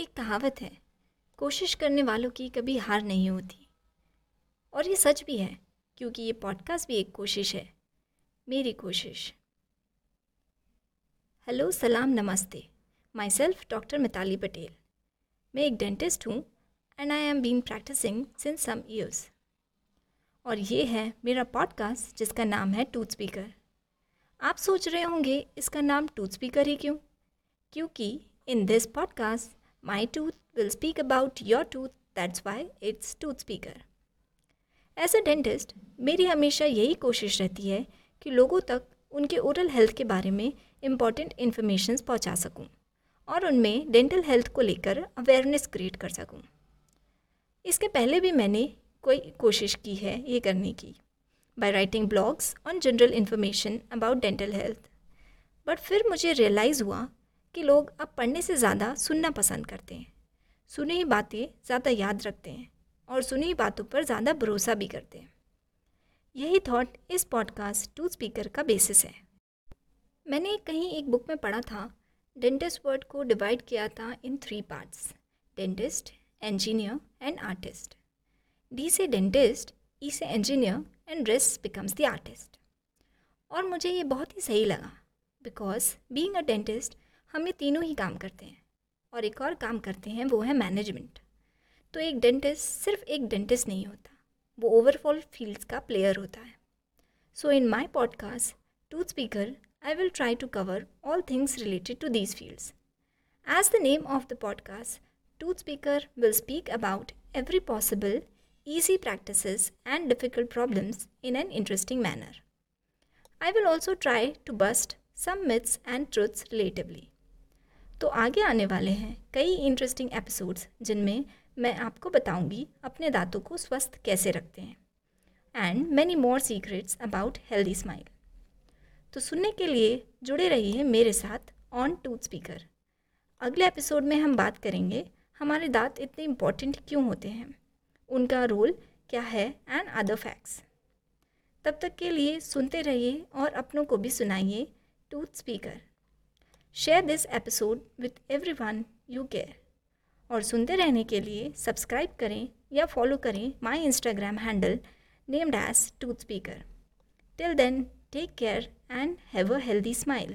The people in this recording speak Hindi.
एक कहावत है, कोशिश करने वालों की कभी हार नहीं होती। और ये सच भी है, क्योंकि ये पॉडकास्ट भी एक कोशिश है, मेरी कोशिश। हेलो सलाम नमस्ते myself doctor Mitali Patel मैं एक डेंटिस्ट हूँ and I am been practising since some years और ये है मेरा पॉडकास्ट जिसका नाम है टूथ स्पीकर आप सोच रहे होंगे, इसका नाम टूथ स्पीकर ही क्यों? क्योंकि in this podcast my tooth will speak about your tooth that's why it's tooth speaker as a dentist मेरी हमेशा यही कोशिश रहती है कि लोगों तक उनके ओरल हेल्थ के बारे में इंपॉर्टेंट इन्फॉर्मेशन पहुँचा सकूँ और उनमें डेंटल हेल्थ को लेकर अवेयरनेस क्रिएट कर सकूँ। इसके पहले भी मैंने कोई कोशिश की है ये करने की, by writing blogs on general information about dental health. But फिर मुझे रियलाइज़ हुआ कि लोग अब पढ़ने से ज़्यादा सुनना पसंद करते हैं। सुनी हुई बातें ज़्यादा याद रखते हैं और सुनी हुई बातों पर ज़्यादा भरोसा भी करते हैं। यही थॉट इस पॉडकास्ट टू स्पीकर का बेसिस है। मैंने कहीं एक बुक में पढ़ा था डेंटिस्ट वर्ड को डिवाइड किया था in three parts dentist engineer and artist D से डेंटिस्ट ई से engineer and rest becomes the artist और मुझे ये बहुत ही सही लगा बिकॉज़ बींग अ डेंटिस्ट हम ये तीनों ही काम करते हैं और एक और काम करते हैं, वो है मैनेजमेंट तो एक डेंटिस्ट सिर्फ़ एक डेंटिस्ट नहीं होता, वो ओवरऑल फील्ड्स का प्लेयर होता है so in my podcast tooth speaker I will try to cover all things related to these fields as the name of the podcast tooth speaker will speak about every possible easy practices and difficult problems in an interesting manner. I will also try to bust some myths and truths relatively. तो आगे आने वाले हैं कई इंटरेस्टिंग एपिसोड्स जिनमें मैं आपको बताऊँगी अपने दांतों को स्वस्थ कैसे रखते हैं। And many more secrets about healthy smile तो सुनने के लिए जुड़े रहिए मेरे साथ ऑन टूथ स्पीकर अगले एपिसोड में हम बात करेंगे, हमारे दांत इतने इंपॉर्टेंट क्यों होते हैं? उनका रोल क्या है एंड अदर फैक्ट्स तब तक के लिए सुनते रहिए और अपनों को भी सुनाइए tooth speaker share this episode with everyone you care और सुनते रहने के लिए सब्सक्राइब करें या फॉलो करें my Instagram handle named as tooth speaker till then take care and have a healthy smile